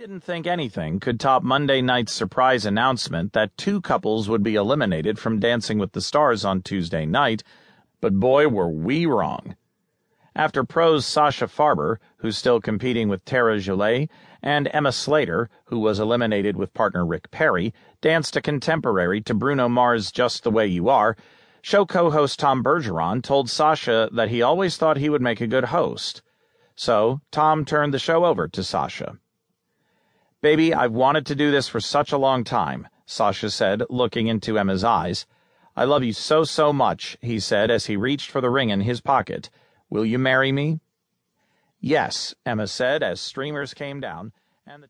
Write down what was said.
didn't think anything could top Monday night's surprise announcement that two couples would be eliminated from Dancing with the Stars on Tuesday night, but boy, were we wrong. After pros Sasha Farber, who's still competing with Terra Jolé, and Emma Slater, who was eliminated with partner Rick Perry, danced a contemporary to Bruno Mars' Just the Way You Are, show co host Tom Bergeron told Sasha that he always thought he would make a good host. So, Tom turned the show over to Sasha. Baby, I've wanted to do this for such a long time, Sasha said, looking into Emma's eyes. I love you so, so much, he said as he reached for the ring in his pocket. Will you marry me? Yes, Emma said as streamers came down, and the